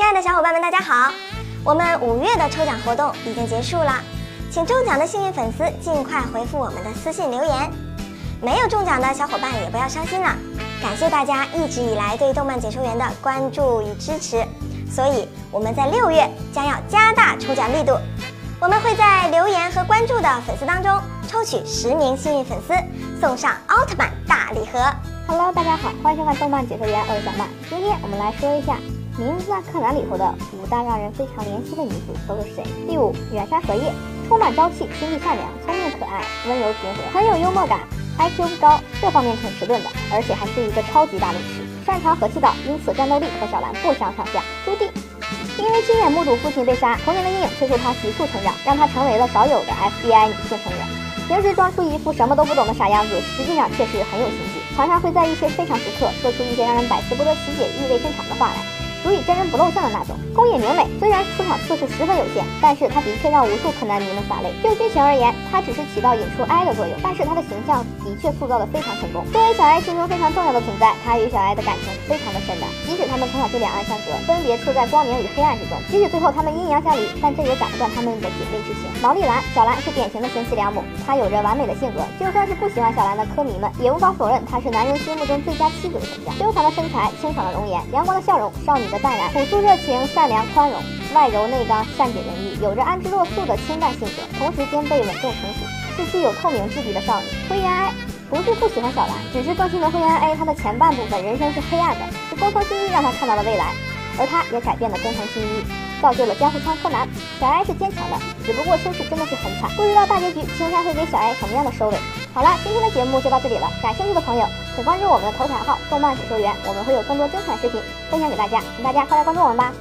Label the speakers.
Speaker 1: 亲爱的小伙伴们，大家好！我们五月的抽奖活动已经结束了，请中奖的幸运粉丝尽快回复我们的私信留言。没有中奖的小伙伴也不要伤心了，感谢大家一直以来对动漫解说员的关注与支持，所以我们在六月将要加大抽奖力度，我们会在留言和关注的粉丝当中抽取十名幸运粉丝，送上奥特曼大礼盒。
Speaker 2: Hello，大家好，欢迎收看动漫解说员，我是小曼。今天我们来说一下名字在柯南里头的五大让人非常怜惜的女子都是谁。第五，远山荷叶，充满朝气，心地善良，聪明可爱，温柔平和，很有幽默感，IQ 高，这方面挺迟钝的，而且还是一个超级大力士，擅长和气道，因此战斗力和小兰不相上下。朱棣。因为亲眼目睹父亲被杀，童年的阴影催促他急速成长，让他成为了少有的 FBI 女性成员。平时装出一副什么都不懂的傻样子，实际上却是很有心计，常常会在一些非常时刻说出一些让人百思不得其解、意味深长的话来，属于真人不露相的那种。宫野明美虽然出场次数十分有限，但是她的确让无数柯南迷们洒泪。就剧情而言，她只是起到引出哀的作用，但是她的形象的确塑造的非常成功。作为小哀心中非常重要的存在，她与小哀的感情非常的深的，即使他们从小就两岸相隔，分别处在光明与黑暗之中，即使最后他们阴阳相离，但这也斩不断他们的姐妹之情。毛利兰，小兰是典型的贤妻良母，她有着完美的性格，就算是不喜欢小兰的柯迷们，也无法否认她是男人心目中最佳妻子的形象。修长的身材，清爽的容颜，阳光的笑容，少女的淡然，朴素热情，善良宽容，外柔内刚，善解人意，有着安之若素的清淡性格，同时兼备稳重成熟，是具有透明质地的少女。灰原哀。不是不喜欢小兰，只是更新的灰原哀，她的前半部分人生是黑暗的，是工藤新一让她看到了未来，而她也改变了工藤新一，造就了江户川柯南。小哀是坚强的，只不过身世真的是很惨，不知道大结局青山会给小哀什么样的收尾。好了，今天的节目就到这里了，感兴趣的朋友请关注我们的头条号“动漫解说员”，我们会有更多精彩视频分享给大家，请大家快来关注我们吧。